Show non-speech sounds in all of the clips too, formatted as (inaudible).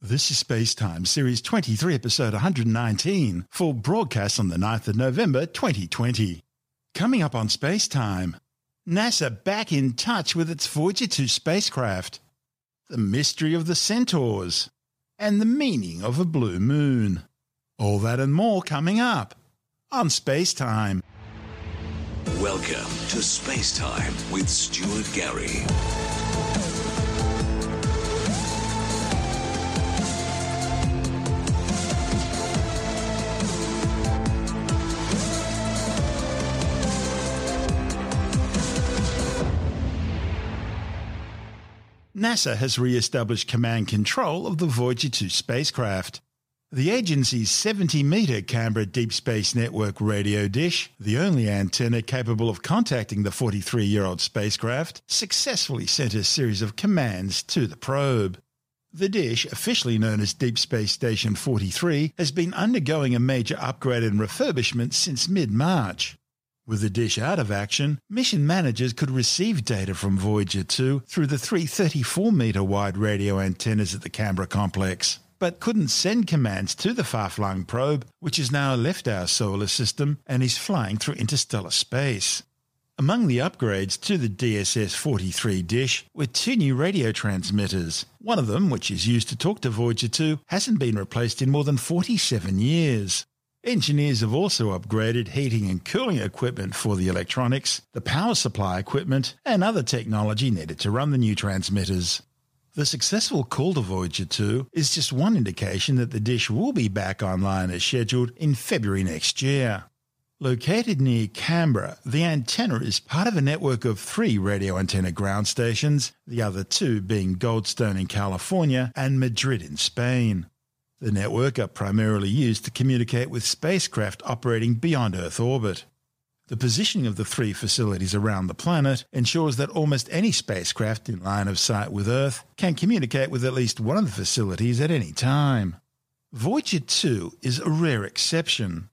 This is Space Time, Series 23, Episode 119, for broadcast on the 9th of November 2020. Coming up on Space Time, NASA back in touch with its Voyager 2 spacecraft, the mystery of the Centaurs, and the meaning of a blue moon. All that and more coming up on Space Time. Welcome to Space Time with Stuart Gary. NASA has re established command control of the Voyager 2 spacecraft. The agency's 70 metre Canberra Deep Space Network radio dish, the only antenna capable of contacting the 43 year old spacecraft, successfully sent a series of commands to the probe. The dish, officially known as Deep Space Station 43, has been undergoing a major upgrade and refurbishment since mid March. With the dish out of action, mission managers could receive data from Voyager 2 through the three 34 metre wide radio antennas at the Canberra complex, but couldn't send commands to the far flung probe, which has now left our solar system and is flying through interstellar space. Among the upgrades to the DSS 43 dish were two new radio transmitters. One of them, which is used to talk to Voyager 2, hasn't been replaced in more than 47 years. Engineers have also upgraded heating and cooling equipment for the electronics, the power supply equipment, and other technology needed to run the new transmitters. The successful call to Voyager 2 is just one indication that the dish will be back online as scheduled in February next year. Located near Canberra, the antenna is part of a network of three radio antenna ground stations, the other two being Goldstone in California and Madrid in Spain. The network are primarily used to communicate with spacecraft operating beyond Earth orbit. The positioning of the three facilities around the planet ensures that almost any spacecraft in line of sight with Earth can communicate with at least one of the facilities at any time. Voyager 2 is a rare exception.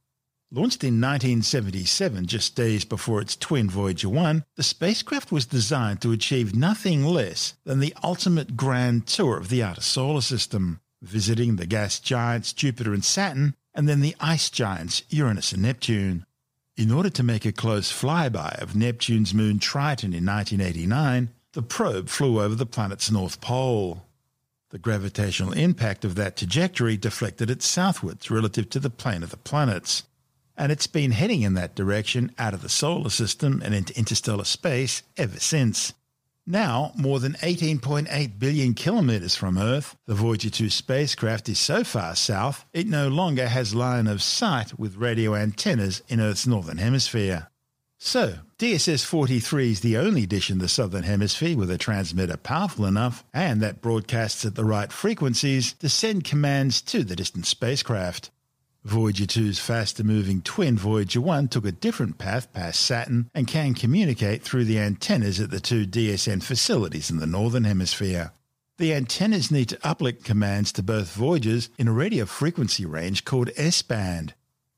Launched in 1977, just days before its twin Voyager 1, the spacecraft was designed to achieve nothing less than the ultimate grand tour of the outer solar system visiting the gas giants Jupiter and Saturn, and then the ice giants Uranus and Neptune. In order to make a close flyby of Neptune's moon Triton in 1989, the probe flew over the planet's north pole. The gravitational impact of that trajectory deflected it southwards relative to the plane of the planets, and it's been heading in that direction out of the solar system and into interstellar space ever since. Now, more than 18.8 billion kilometres from Earth, the Voyager 2 spacecraft is so far south it no longer has line of sight with radio antennas in Earth's northern hemisphere. So, DSS 43 is the only dish in the southern hemisphere with a transmitter powerful enough and that broadcasts at the right frequencies to send commands to the distant spacecraft. Voyager 2's faster moving twin Voyager 1 took a different path past Saturn and can communicate through the antennas at the two DSN facilities in the Northern Hemisphere. The antennas need to uplink commands to both Voyagers in a radio frequency range called S band,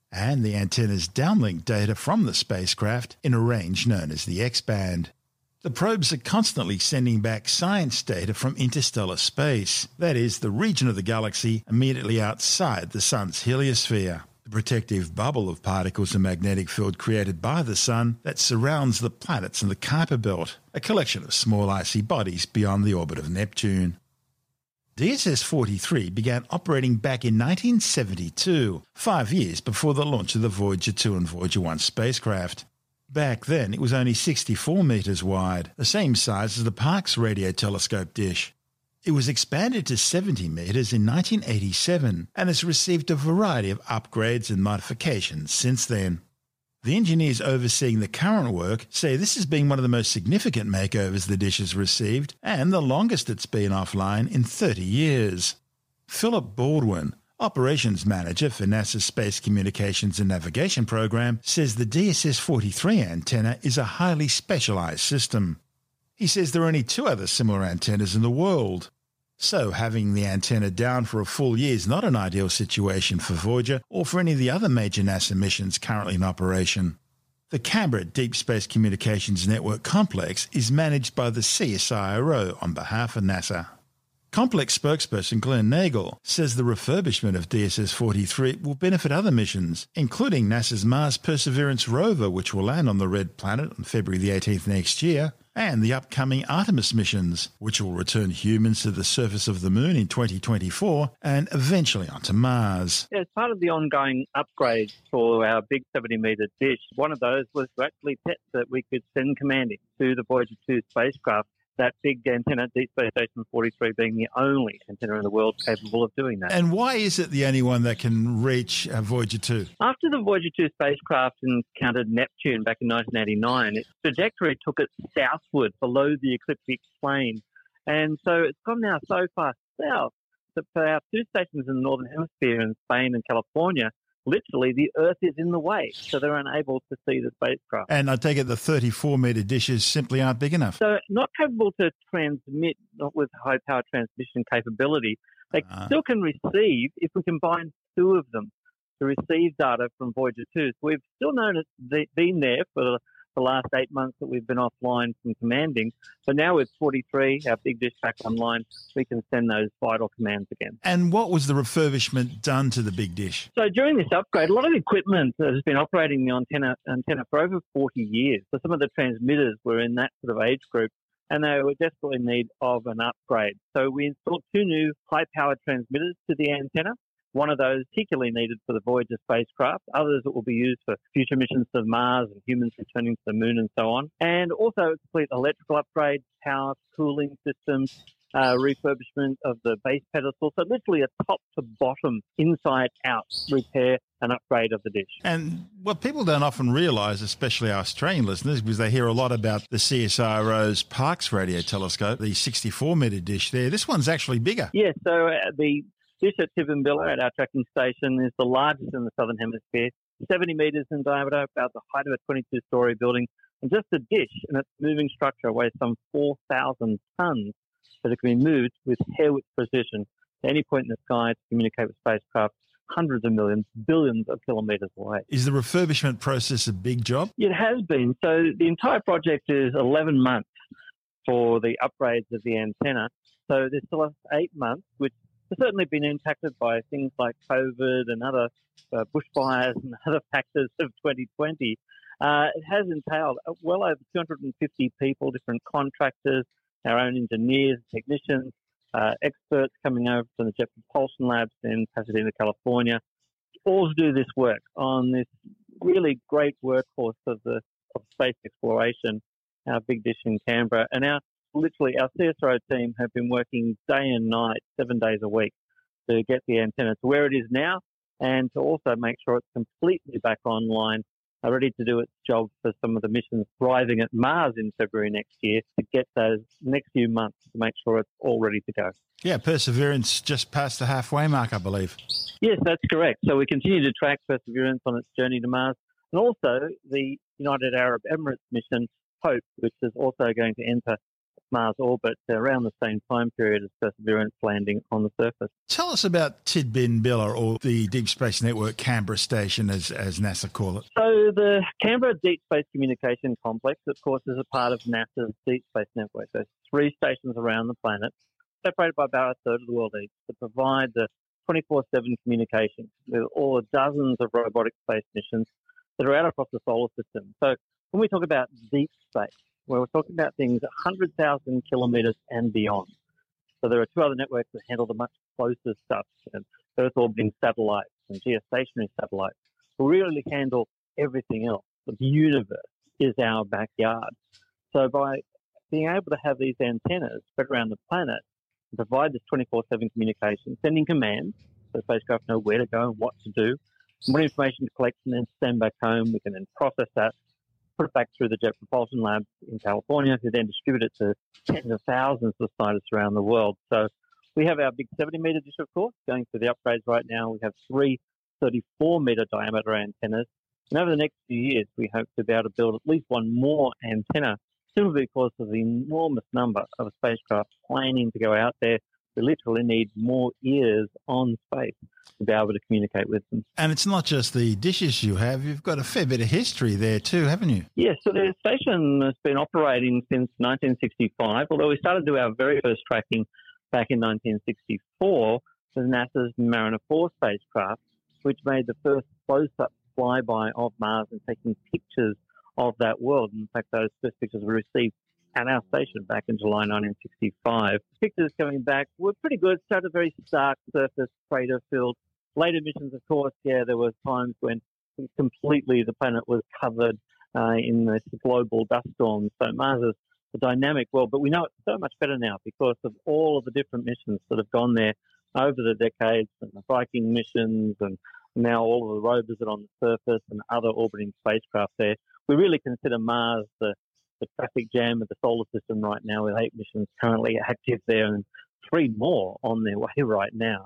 and the antennas downlink data from the spacecraft in a range known as the X band. The probes are constantly sending back science data from interstellar space, that is, the region of the galaxy immediately outside the Sun's heliosphere, the protective bubble of particles and magnetic field created by the Sun that surrounds the planets in the Kuiper Belt, a collection of small icy bodies beyond the orbit of Neptune. DSS 43 began operating back in 1972, five years before the launch of the Voyager 2 and Voyager 1 spacecraft. Back then, it was only 64 metres wide, the same size as the Parkes radio telescope dish. It was expanded to 70 metres in 1987 and has received a variety of upgrades and modifications since then. The engineers overseeing the current work say this has been one of the most significant makeovers the dish has received and the longest it's been offline in 30 years. Philip Baldwin, Operations Manager for NASA's Space Communications and Navigation Program says the DSS 43 antenna is a highly specialized system. He says there are only two other similar antennas in the world. So, having the antenna down for a full year is not an ideal situation for Voyager or for any of the other major NASA missions currently in operation. The Canberra Deep Space Communications Network Complex is managed by the CSIRO on behalf of NASA. Complex spokesperson Glenn Nagle says the refurbishment of DSS 43 will benefit other missions, including NASA's Mars Perseverance rover, which will land on the Red Planet on February the 18th next year, and the upcoming Artemis missions, which will return humans to the surface of the Moon in 2024 and eventually onto Mars. As part of the ongoing upgrades for our big 70 metre dish, one of those was to actually test that we could send commanding to the Voyager 2 spacecraft that big antenna, Deep Space Station 43 being the only antenna in the world capable of doing that. And why is it the only one that can reach uh, Voyager 2? After the Voyager 2 spacecraft encountered Neptune back in 1989, its trajectory took it southward below the ecliptic plane. And so it's gone now so far south that for our two stations in the Northern Hemisphere in Spain and California, literally the Earth is in the way, so they're unable to see the spacecraft. And I take it the 34 metre dishes simply aren't big enough. So not capable to transmit, not with high power transmission capability. They uh. still can receive if we combine two of them to receive data from Voyager 2. So we've still known it's been there for the last eight months that we've been offline from commanding. But now with 43, our big dish back online, we can send those vital commands again. And what was the refurbishment done to the big dish? So during this upgrade, a lot of equipment that has been operating the antenna, antenna for over 40 years. So some of the transmitters were in that sort of age group and they were desperately in need of an upgrade. So we installed two new high powered transmitters to the antenna. One of those particularly needed for the Voyager spacecraft, others that will be used for future missions to Mars and humans returning to the moon and so on. And also complete electrical upgrades, power, cooling systems, uh, refurbishment of the base pedestal. So literally a top to bottom, inside out repair and upgrade of the dish. And what people don't often realise, especially our Australian listeners, because they hear a lot about the CSIRO's Parkes radio telescope, the 64 metre dish there. This one's actually bigger. Yeah, so uh, the this at Tidbinbilla at our tracking station is the largest in the southern hemisphere, 70 metres in diameter, about the height of a 22 story building. And just the dish and its moving structure weighs some 4,000 tonnes that it can be moved with hair width precision to any point in the sky to communicate with spacecraft hundreds of millions, billions of kilometres away. Is the refurbishment process a big job? It has been. So the entire project is 11 months for the upgrades of the antenna. So there's still eight months, which certainly been impacted by things like COVID and other uh, bushfires and (laughs) other factors of 2020. Uh, it has entailed uh, well over 250 people, different contractors, our own engineers, technicians, uh, experts coming over from the Jet Propulsion Labs in Pasadena, California, all to do this work on this really great workhorse of the of space exploration, our big dish in Canberra, and our literally our CSIRO team have been working day and night, seven days a week, to get the antenna to where it is now, and to also make sure it's completely back online, uh, ready to do its job for some of the missions arriving at Mars in February next year. To get those next few months to make sure it's all ready to go. Yeah, Perseverance just passed the halfway mark, I believe. Yes, that's correct. So we continue to track Perseverance on its journey to Mars, and also the United Arab Emirates mission Hope, which is also going to enter Mars orbit around the same time period as Perseverance landing on the surface. Tell us about Tidbinbilla, or the Deep Space Network Canberra station, as, as NASA call it. So, the Canberra Deep Space Communication Complex, of course, is a part of NASA's Deep Space Network. There's three stations around the planet, separated by about a third of the world each, that provide the 24 7 communication with all the dozens of robotic space missions that are out across the solar system. So, when we talk about deep space, where we're talking about things 100,000 kilometres and beyond. So there are two other networks that handle the much closer stuff, and Earth orbiting satellites and geostationary satellites, who really handle everything else. The universe is our backyard. So by being able to have these antennas spread around the planet and provide this 24-7 communication, sending commands so spacecraft know where to go and what to do, and what information to collect and then send back home. We can then process that put it back through the Jet Propulsion Lab in California, who then distribute it to tens of thousands of scientists around the world. So we have our big 70 meter dish, of course, going through the upgrades right now. We have three 34 meter diameter antennas. And over the next few years, we hope to be able to build at least one more antenna, simply because of the enormous number of spacecraft planning to go out there we literally need more ears on space to be able to communicate with them. And it's not just the dishes you have, you've got a fair bit of history there too, haven't you? Yes, so the station has been operating since 1965, although we started to do our very first tracking back in 1964 was NASA's Mariner 4 spacecraft, which made the first close-up flyby of Mars and taking pictures of that world. In fact, those first pictures were received at our station back in July 1965. Pictures coming back were pretty good. A very stark surface, crater filled. Later missions, of course, yeah, there were times when completely the planet was covered uh, in this global dust storm. So Mars is a dynamic world, but we know it so much better now because of all of the different missions that have gone there over the decades and the Viking missions and now all of the rovers that are on the surface and other orbiting spacecraft there. We really consider Mars the, the traffic jam of the solar system right now with eight missions currently active there and three more on their way right now.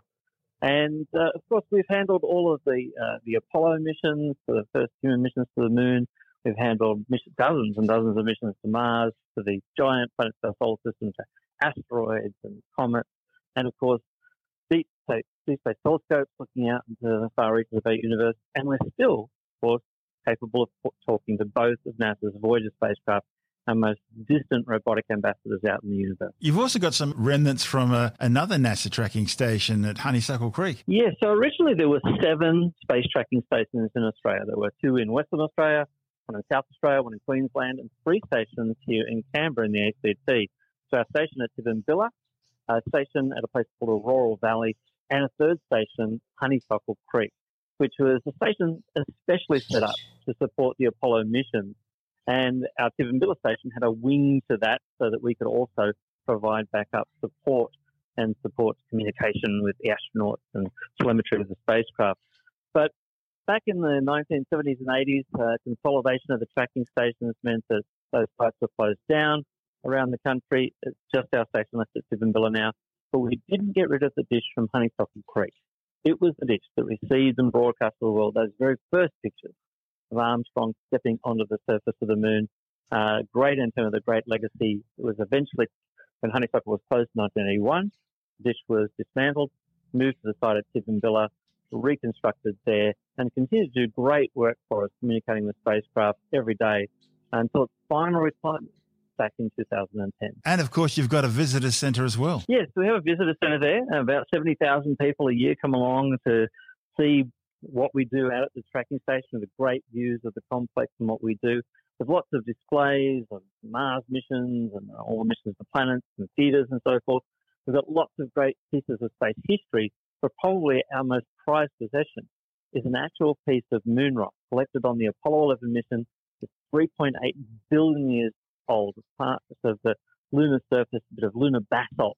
And uh, of course, we've handled all of the uh, the Apollo missions, the first human missions to the moon. We've handled mission, dozens and dozens of missions to Mars, to the giant planets of our solar system, to asteroids and comets, and of course, deep space, deep space telescopes looking out into the far reaches of our universe. And we're still, of course, capable of talking to both of NASA's Voyager spacecraft our most distant robotic ambassadors out in the universe. You've also got some remnants from uh, another NASA tracking station at Honeysuckle Creek. Yeah, so originally there were seven space tracking stations in Australia. There were two in Western Australia, one in South Australia, one in Queensland, and three stations here in Canberra in the ACT. So our station at Tidbinbilla, a station at a place called Orroral Valley, and a third station, Honeysuckle Creek, which was a station especially set up to support the Apollo missions. And our Tidbinbilla station had a wing to that so that we could also provide backup support and support communication with the astronauts and telemetry of the spacecraft. But back in the 1970s and 80s, uh, consolidation of the tracking stations meant that those sites were closed down around the country. It's just our station left at Tidbinbilla now. But we didn't get rid of the dish from Honeysuckle Creek. It was the dish that received and broadcast to the world those very first pictures of Armstrong stepping onto the surface of the moon. Uh, great of the great legacy. It was eventually, when Honeysuckle was closed in 1981, the dish was dismantled, moved to the site at Tidbinbilla, reconstructed there, and continued to do great work for us, communicating with spacecraft every day until its final retirement back in 2010. And of course, you've got a visitor centre as well. Yes, we have a visitor centre there. About 70,000 people a year come along to see what we do out at the tracking station, the great views of the complex and what we do. There's lots of displays of Mars missions and all the missions to planets and theatres and so forth. We've got lots of great pieces of space history but probably our most prized possession is an actual piece of moon rock collected on the Apollo 11 mission. It's 3.8 billion years old. It's part of the lunar surface, a bit of lunar basalt.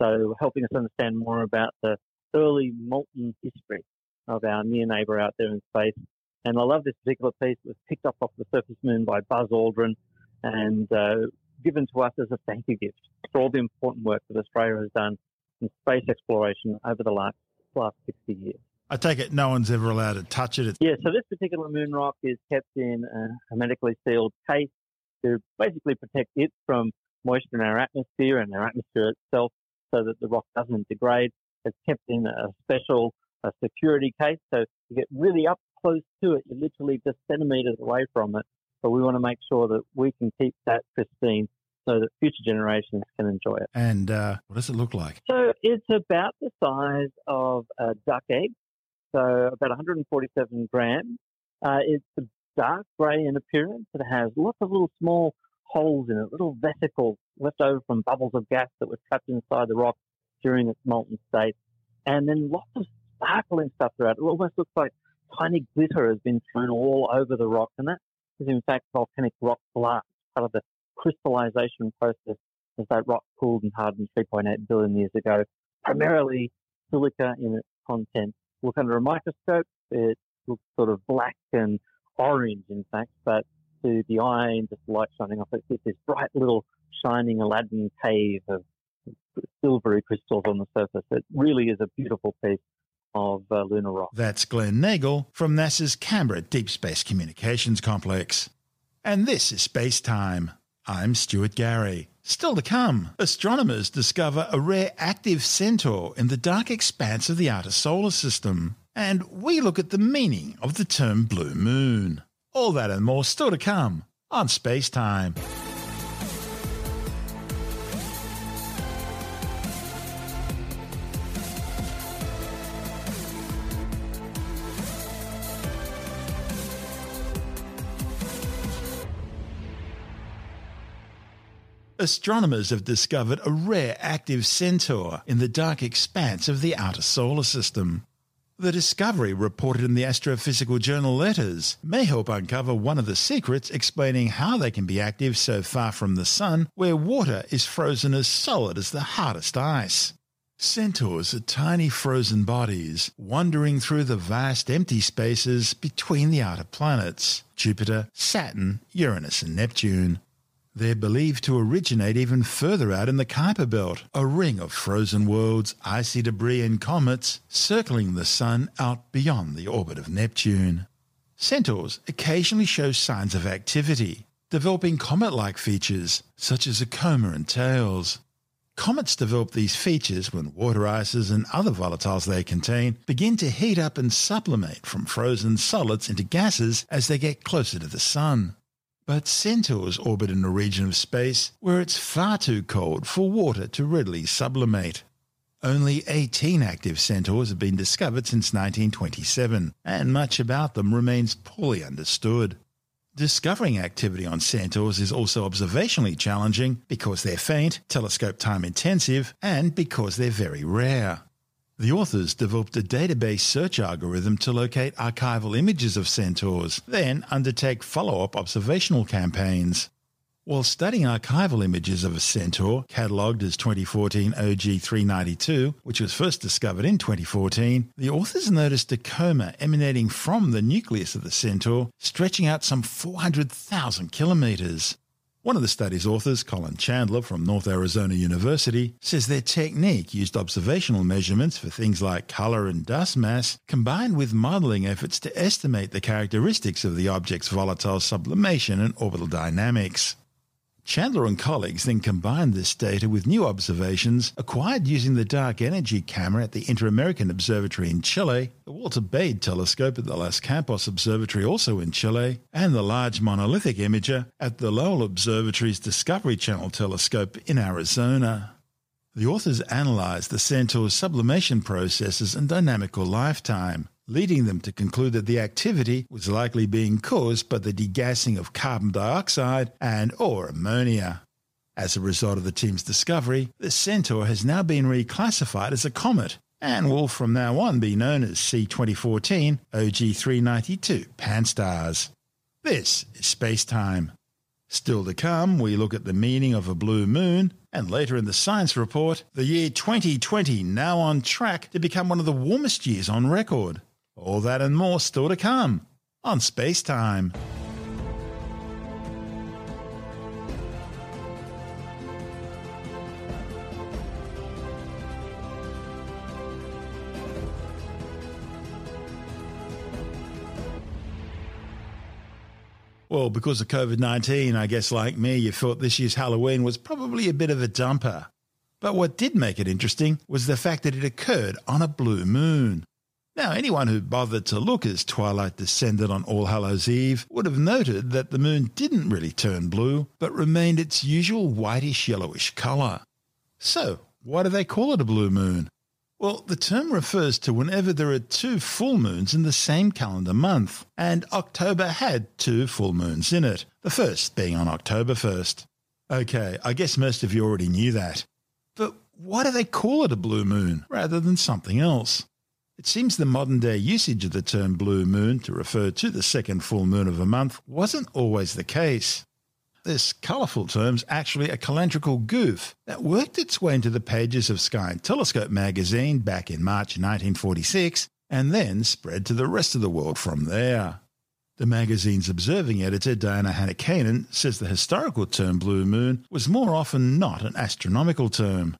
So helping us understand more about the early molten history of our near neighbor out there in space. And I love this particular piece. It was picked up off the surface moon by Buzz Aldrin and uh, given to us as a thank you gift for all the important work that Australia has done in space exploration over the last, last 60 years. I take it no one's ever allowed to touch it. Yeah, so this particular moon rock is kept in a hermetically sealed case to basically protect it from moisture in our atmosphere and our atmosphere itself so that the rock doesn't degrade. It's kept in a special a security case, so you get really up close to it. You're literally just centimeters away from it. But we want to make sure that we can keep that pristine so that future generations can enjoy it. And uh, what does it look like? So it's about the size of a duck egg, so about 147 grams. Uh, it's a dark grey in appearance. It has lots of little small holes in it, little vesicles left over from bubbles of gas that were trapped inside the rock during its molten state. And then lots of sparkling stuff throughout. It almost looks like tiny glitter has been thrown all over the rock. And that is in fact volcanic rock blast, part of the crystallization process as that rock cooled and hardened 3.8 billion years ago. Primarily silica in its content. Look under a microscope, it looks sort of black and orange, in fact, but to the eye and just light shining off it, it's this bright little shining Aladdin cave of silvery crystals on the surface. It really is a beautiful piece of uh, lunar rock. That's Glenn Nagle from NASA's Canberra Deep Space Communications Complex. And this is Space Time. I'm Stuart Gary. Still to come, astronomers discover a rare active centaur in the dark expanse of the outer solar system. And we look at the meaning of the term blue moon. All that and more still to come on Space Time. Astronomers have discovered a rare active centaur in the dark expanse of the outer solar system. The discovery, reported in the astrophysical journal Letters, may help uncover one of the secrets explaining how they can be active so far from the Sun, where water is frozen as solid as the hardest ice. Centaurs are tiny frozen bodies wandering through the vast empty spaces between the outer planets Jupiter, Saturn, Uranus, and Neptune. They're believed to originate even further out in the Kuiper Belt, a ring of frozen worlds, icy debris, and comets circling the Sun out beyond the orbit of Neptune. Centaurs occasionally show signs of activity, developing comet like features such as a coma and tails. Comets develop these features when water ices and other volatiles they contain begin to heat up and sublimate from frozen solids into gases as they get closer to the Sun. But centaurs orbit in a region of space where it's far too cold for water to readily sublimate. Only 18 active centaurs have been discovered since 1927, and much about them remains poorly understood. Discovering activity on centaurs is also observationally challenging because they're faint, telescope time intensive, and because they're very rare. The authors developed a database search algorithm to locate archival images of centaurs, then undertake follow up observational campaigns. While studying archival images of a centaur, catalogued as 2014 OG 392, which was first discovered in 2014, the authors noticed a coma emanating from the nucleus of the centaur, stretching out some 400,000 kilometres. One of the study's authors, Colin Chandler from North Arizona University, says their technique used observational measurements for things like colour and dust mass, combined with modelling efforts to estimate the characteristics of the object's volatile sublimation and orbital dynamics. Chandler and colleagues then combined this data with new observations acquired using the dark energy camera at the Inter American Observatory in Chile, the Walter Baade telescope at the Las Campanas Observatory also in Chile, and the Large Monolithic Imager at the Lowell Observatory's Discovery Channel telescope in Arizona. The authors analysed the Centaur's sublimation processes and dynamical lifetime, leading them to conclude that the activity was likely being caused by the degassing of carbon dioxide and or ammonia. As a result of the team's discovery, the Centaur has now been reclassified as a comet and will from now on be known as C2014 OG392 Pan-STARRS. This is Space Time. Still to come, we look at the meaning of a blue moon, and later in the science report, the year 2020 now on track to become one of the warmest years on record. All that and more still to come on Space Time. Well, because of COVID 19, I guess like me, you thought this year's Halloween was probably a bit of a dumper. But what did make it interesting was the fact that it occurred on a blue moon. Now, anyone who bothered to look as twilight descended on All Hallows Eve would have noted that the moon didn't really turn blue, but remained its usual whitish yellowish colour. So, why do they call it a blue moon? Well, the term refers to whenever there are two full moons in the same calendar month, and October had two full moons in it, the first being on October 1st. Okay, I guess most of you already knew that. But why do they call it a blue moon rather than something else? It seems the modern day usage of the term blue moon to refer to the second full moon of a month wasn't always the case. This colourful term's actually a calendrical goof that worked its way into the pages of Sky and Telescope magazine back in March 1946 and then spread to the rest of the world from there. The magazine's observing editor, Diana Hannikainen, says the historical term blue moon was more often not an astronomical term.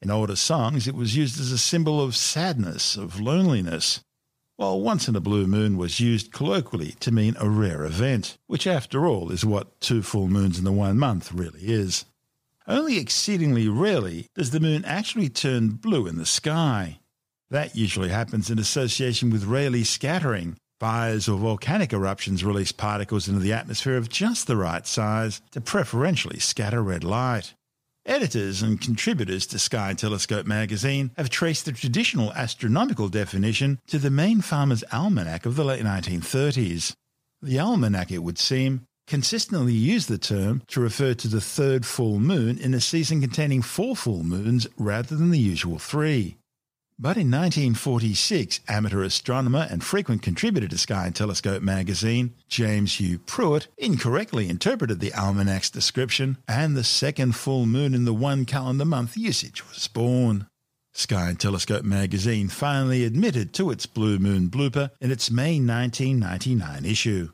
In older songs, it was used as a symbol of sadness, of loneliness, while once in a blue moon was used colloquially to mean a rare event, which after all is what two full moons in the one month really is. Only exceedingly rarely does the moon actually turn blue in the sky. That usually happens in association with Rayleigh scattering. Fires or volcanic eruptions release particles into the atmosphere of just the right size to preferentially scatter red light. Editors and contributors to Sky Telescope magazine have traced the traditional astronomical definition to the Maine Farmer's Almanac of the late 1930s. The almanac, it would seem, consistently used the term to refer to the third full moon in a season containing four full moons rather than the usual three. But in 1946, amateur astronomer and frequent contributor to Sky and Telescope magazine, James Hugh Pruett, incorrectly interpreted the almanac's description, and the second full moon in the one calendar month usage was born. Sky and Telescope magazine finally admitted to its Blue Moon blooper in its May 1999 issue.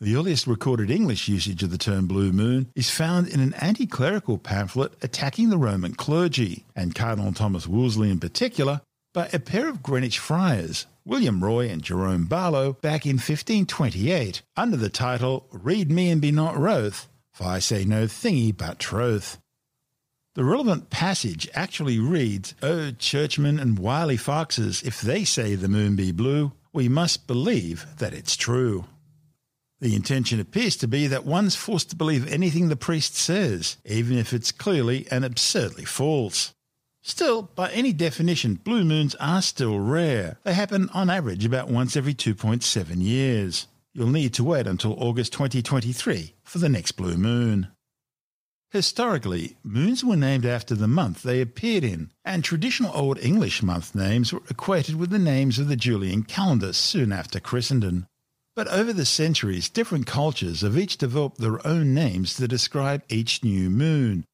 The earliest recorded English usage of the term blue moon is found in an anti clerical pamphlet attacking the Roman clergy, and Cardinal Thomas Wolsey in particular, by a pair of Greenwich friars, William Roy and Jerome Barlow, back in 1528, under the title Read Me and Be Not Wroth, for I say no thingy but troth. The relevant passage actually reads, O churchmen and wily foxes, if they say the moon be blue, we must believe that it's true. The intention appears to be that one's forced to believe anything the priest says, even if it's clearly and absurdly false. Still, by any definition, blue moons are still rare. They happen on average about once every 2.7 years. You'll need to wait until August 2023 for the next blue moon. Historically, moons were named after the month they appeared in, and traditional Old English month names were equated with the names of the Julian calendar soon after Christendom. But over the centuries, different cultures have each developed their own names to describe each new moon,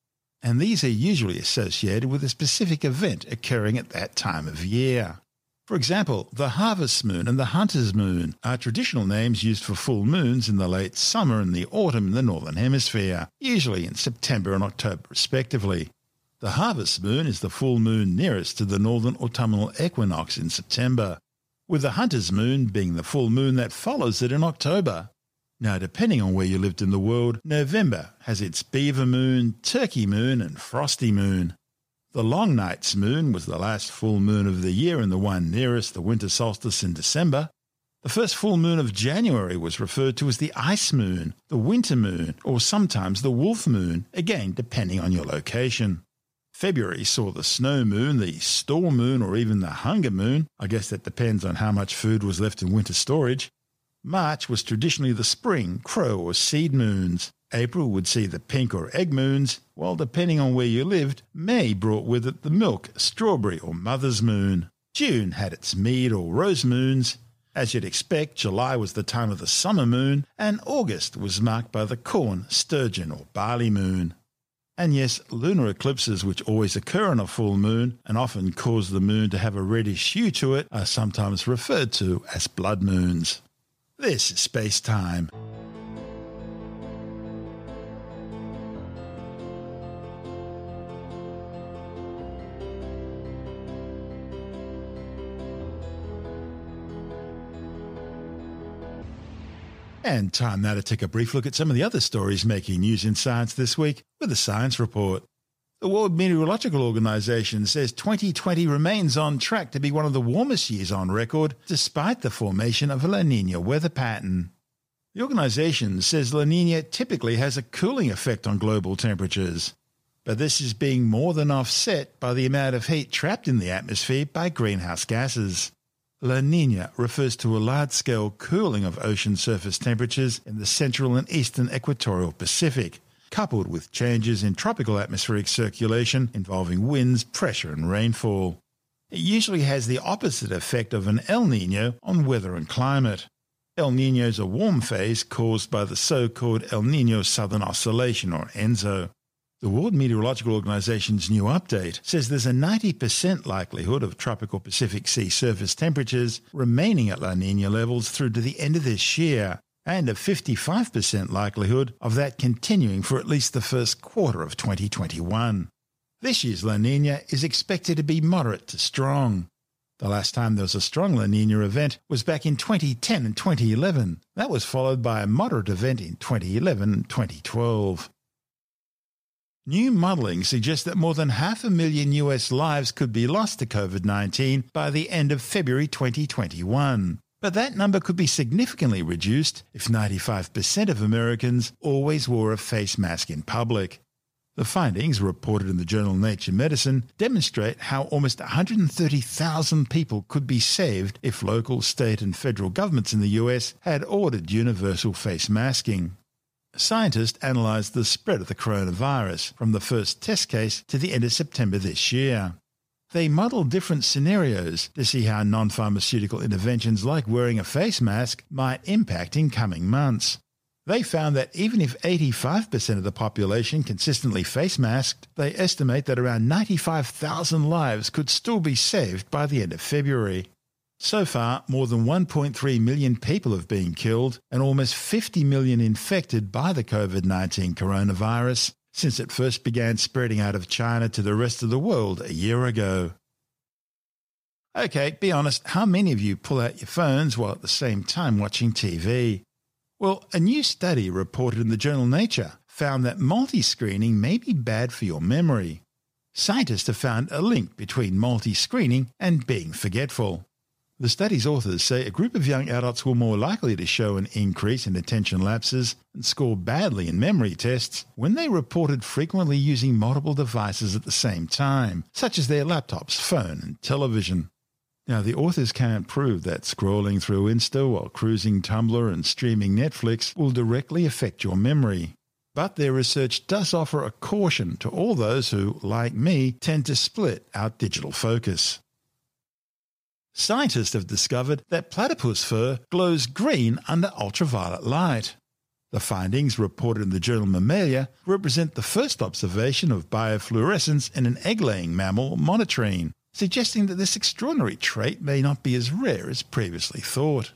and these are usually associated with a specific event occurring at that time of year. For example, the harvest moon and the hunter's moon are traditional names used for full moons in the late summer and the autumn in the northern hemisphere, usually in September and October respectively. The harvest moon is the full moon nearest to the northern autumnal equinox in September, with the hunter's moon being the full moon that follows it in October. Now, depending on where you lived in the world, November has its beaver moon, turkey moon, and frosty moon. The long night's moon was the last full moon of the year and the one nearest the winter solstice in December. The first full moon of January was referred to as the ice moon, the winter moon, or sometimes the wolf moon, again depending on your location. February saw the snow moon, the storm moon, or even the hunger moon. I guess that depends on how much food was left in winter storage. March was traditionally the spring, crow, or seed moons. April would see the pink or egg moons, while depending on where you lived, May brought with it the milk, strawberry, or mother's moon. June had its mead or rose moons. As you'd expect, July was the time of the summer moon, and August was marked by the corn, sturgeon, or barley moon. And yes, lunar eclipses, which always occur on a full moon and often cause the moon to have a reddish hue to it, are sometimes referred to as blood moons. This is Space Time. And time now to take a brief look at some of the other stories making news in science this week with a science report. The World Meteorological Organization says 2020 remains on track to be one of the warmest years on record, despite the formation of a La Nina weather pattern. The organization says La Nina typically has a cooling effect on global temperatures, but this is being more than offset by the amount of heat trapped in the atmosphere by greenhouse gases. La Nina refers to a large scale cooling of ocean surface temperatures in the central and eastern equatorial Pacific coupled with changes in tropical atmospheric circulation involving winds, pressure, and rainfall. It usually has the opposite effect of an El Nino on weather and climate. El Nino is a warm phase caused by the so called El Nino Southern Oscillation, or ENSO. The World Meteorological Organization's new update says there's a 90% likelihood of tropical Pacific Sea surface temperatures remaining at La Nina levels through to the end of this year, and a 55% likelihood of that continuing for at least the first quarter of 2021. This year's La Nina is expected to be moderate to strong. The last time there was a strong La Nina event was back in 2010 and 2011. That was followed by a moderate event in 2011 and 2012. New modelling suggests that more than half a million US lives could be lost to COVID 19 by the end of February 2021. But that number could be significantly reduced if 95% of Americans always wore a face mask in public. The findings, reported in the journal Nature Medicine, demonstrate how almost 130,000 people could be saved if local, state, and federal governments in the US had ordered universal face masking. Scientists analysed the spread of the coronavirus from the first test case to the end of September this year. They modelled different scenarios to see how non pharmaceutical interventions like wearing a face mask might impact in coming months. They found that even if 85% of the population consistently face masked, they estimate that around 95,000 lives could still be saved by the end of February. So far, more than 1.3 million people have been killed and almost 50 million infected by the COVID 19 coronavirus since it first began spreading out of China to the rest of the world a year ago. Okay, be honest, how many of you pull out your phones while at the same time watching TV? Well, a new study reported in the journal Nature found that multi screening may be bad for your memory. Scientists have found a link between multi screening and being forgetful. The study's authors say a group of young adults were more likely to show an increase in attention lapses and score badly in memory tests when they reported frequently using multiple devices at the same time, such as their laptops, phone, and television. Now, the authors can't prove that scrolling through Insta while cruising Tumblr and streaming Netflix will directly affect your memory. But their research does offer a caution to all those who, like me, tend to split our digital focus. Scientists have discovered that platypus fur glows green under ultraviolet light. The findings, reported in the journal Mammalia, represent the first observation of biofluorescence in an egg laying mammal, monotreme, suggesting that this extraordinary trait may not be as rare as previously thought.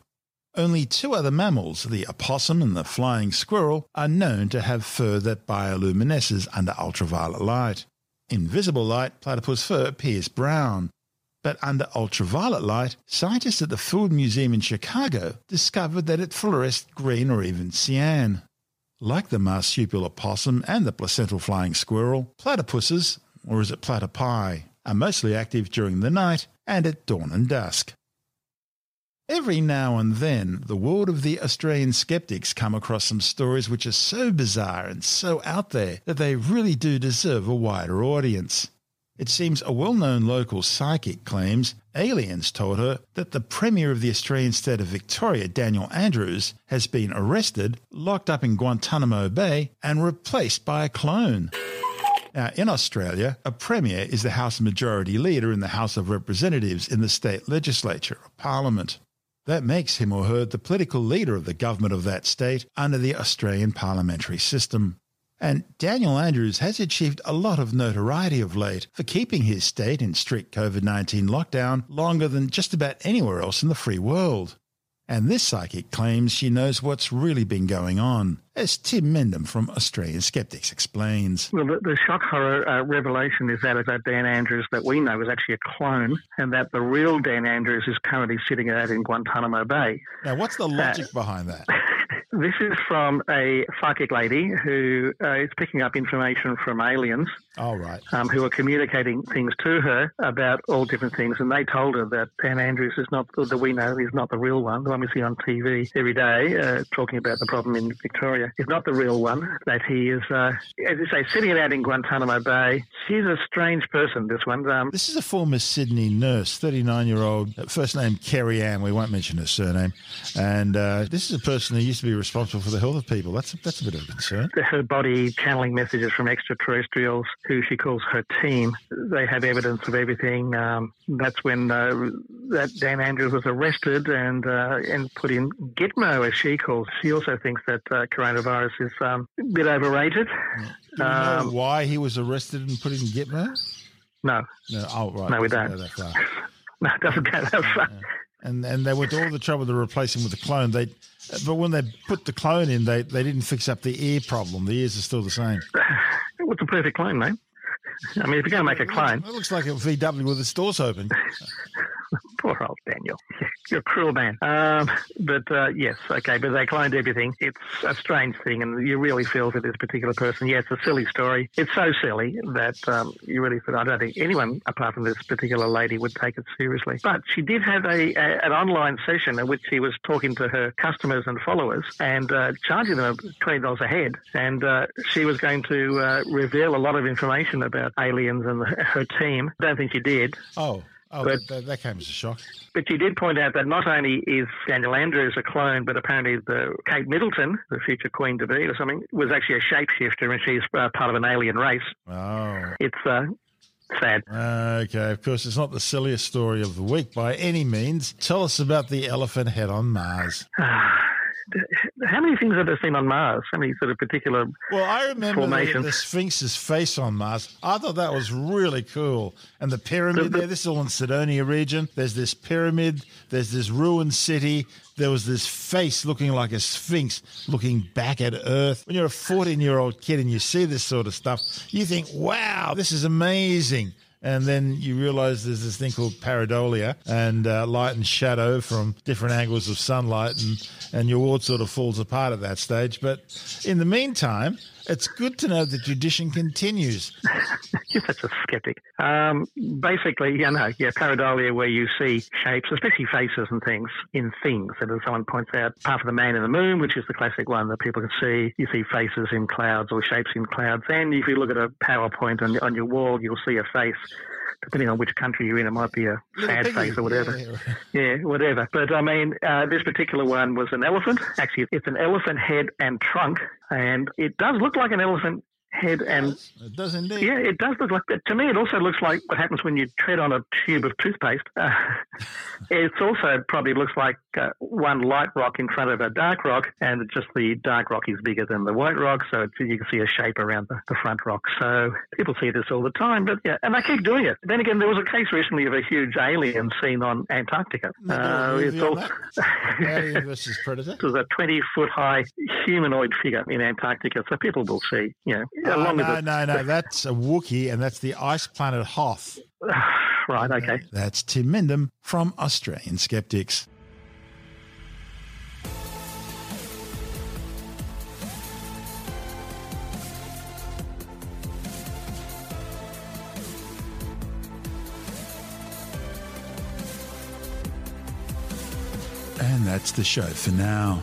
Only two other mammals, the opossum and the flying squirrel, are known to have fur that bioluminesces under ultraviolet light. In visible light, platypus fur appears brown. But under ultraviolet light, scientists at the Field Museum in Chicago discovered that it fluoresced green or even cyan. Like the marsupial opossum and the placental flying squirrel, platypuses, or is it platypi, are mostly active during the night and at dawn and dusk. Every now and then, the world of the Australian skeptics come across some stories which are so bizarre and so out there that they really do deserve a wider audience. It seems a well known local psychic claims aliens told her that the Premier of the Australian state of Victoria, Daniel Andrews, has been arrested, locked up in Guantanamo Bay, and replaced by a clone. Now, in Australia, a Premier is the House Majority Leader in the House of Representatives in the state legislature or parliament. That makes him or her the political leader of the government of that state under the Australian parliamentary system. And Daniel Andrews has achieved a lot of notoriety of late for keeping his state in strict COVID 19 lockdown longer than just about anywhere else in the free world. And this psychic claims she knows what's really been going on, as Tim Mendham from Australian Skeptics explains. Well, the, the shock horror uh, revelation is that of that Dan Andrews that we know is actually a clone, and that the real Dan Andrews is currently sitting out in Guantanamo Bay. Now, what's the logic uh, behind that? (laughs) This is from a psychic lady who uh, is picking up information from aliens. Oh, right. Um, who are communicating things to her about all different things. And they told her that Dan Andrews is not, that we know is not the real one, the one we see on TV every day, uh, talking about the problem in Victoria, is not the real one, that he is, uh, as you say, sitting out in Guantanamo Bay. She's a strange person, this one. Um, this is a former Sydney nurse, 39 year old, uh, first name Kerry Ann, we won't mention her surname. And uh, this is a person who used to be responsible for the health of people. That's a, that's a bit of a concern. Her body channeling messages from extraterrestrials, who she calls her team. They have evidence of everything. Um, that's when uh, that Dan Andrews was arrested and uh, and put in Gitmo, as she calls. She also thinks that uh, coronavirus is um, a bit overrated. Do you know um, why he was arrested and put in Gitmo? No. No. Oh, right. No, we don't. Go that far. (laughs) no, it doesn't go that far. Yeah and and they went to all the trouble to replace him with a clone. They, but when they put the clone in, they they didn't fix up the ear problem. The ears are still the same. (laughs) What's a perfect clone, mate? I mean, if you're going to make a clone, it looks like a VW with its doors open. (laughs) (laughs) Poor old Daniel. You're a cruel man. Um, but uh, yes, okay, but they cloned everything. It's a strange thing, and you really feel for this particular person. Yeah, it's a silly story. It's so silly that um, you really feel. I don't think anyone apart from this particular lady would take it seriously. But she did have a, a an online session in which she was talking to her customers and followers and uh, charging them twenty dollars a head, and uh, she was going to uh, reveal a lot of information about aliens and her team. I don't think she did. Oh. Oh, But- that, that came as a shock. But you did point out that not only is Daniel Andrews a clone, but apparently the Kate Middleton, the future queen to be or something, was actually a shapeshifter and she's uh, part of an alien race. Oh. It's uh, sad. Okay, of course, it's not the silliest story of the week by any means. Tell us about the elephant head on Mars. (sighs) (laughs) (laughs) How many things have they seen on Mars? How many sort of particular? Well, I remember the, the Sphinx's face on Mars. I thought that was really cool. And the pyramid The- the- there, this is all in Cydonia region. There's this pyramid, there's this ruined city. There was this face looking like a sphinx looking back at Earth. When you're a 14 year old kid and you see this sort of stuff, you think, wow, this is amazing. And then you realize there's this thing called pareidolia and uh, light and shadow from different angles of sunlight, and, and your world sort of falls apart at that stage. But in the meantime, it's good to know the tradition continues. (laughs) You're such a skeptic. Um, basically, you know, yeah, pareidolia, where you see shapes, especially faces and things, in things. And as someone points out, apart from the man in the moon, which is the classic one that people can see, you see faces in clouds or shapes in clouds. And if you look at a PowerPoint on, on your wall, you'll see a face. Depending on which country you're in, it might be a sad face or whatever. Yeah. Yeah, whatever. But I mean, uh, this particular one was an elephant. Actually, it's an elephant head and trunk, and it does look like an elephant head and It does indeed. yeah, it does look like that. To me, it also looks like what happens when you tread on a tube of toothpaste. Uh, (laughs) it's also probably looks like uh, one light rock in front of a dark rock, and just the dark rock is bigger than the white rock, so it's, you can see a shape around the, the front rock. So people see this all the time, but yeah, and they keep doing it. Then again, there was a case recently of a huge alien seen on Antarctica. Uh, it's also? (laughs) Alien versus Predator. it was a 20 foot high humanoid figure in Antarctica, so people will see, you know, Along no, with no, no, that's a Wookiee, and that's the ice planet Hoth. (sighs) right, okay. That's Tim Mendham from Australian Skeptics. And that's the show for now.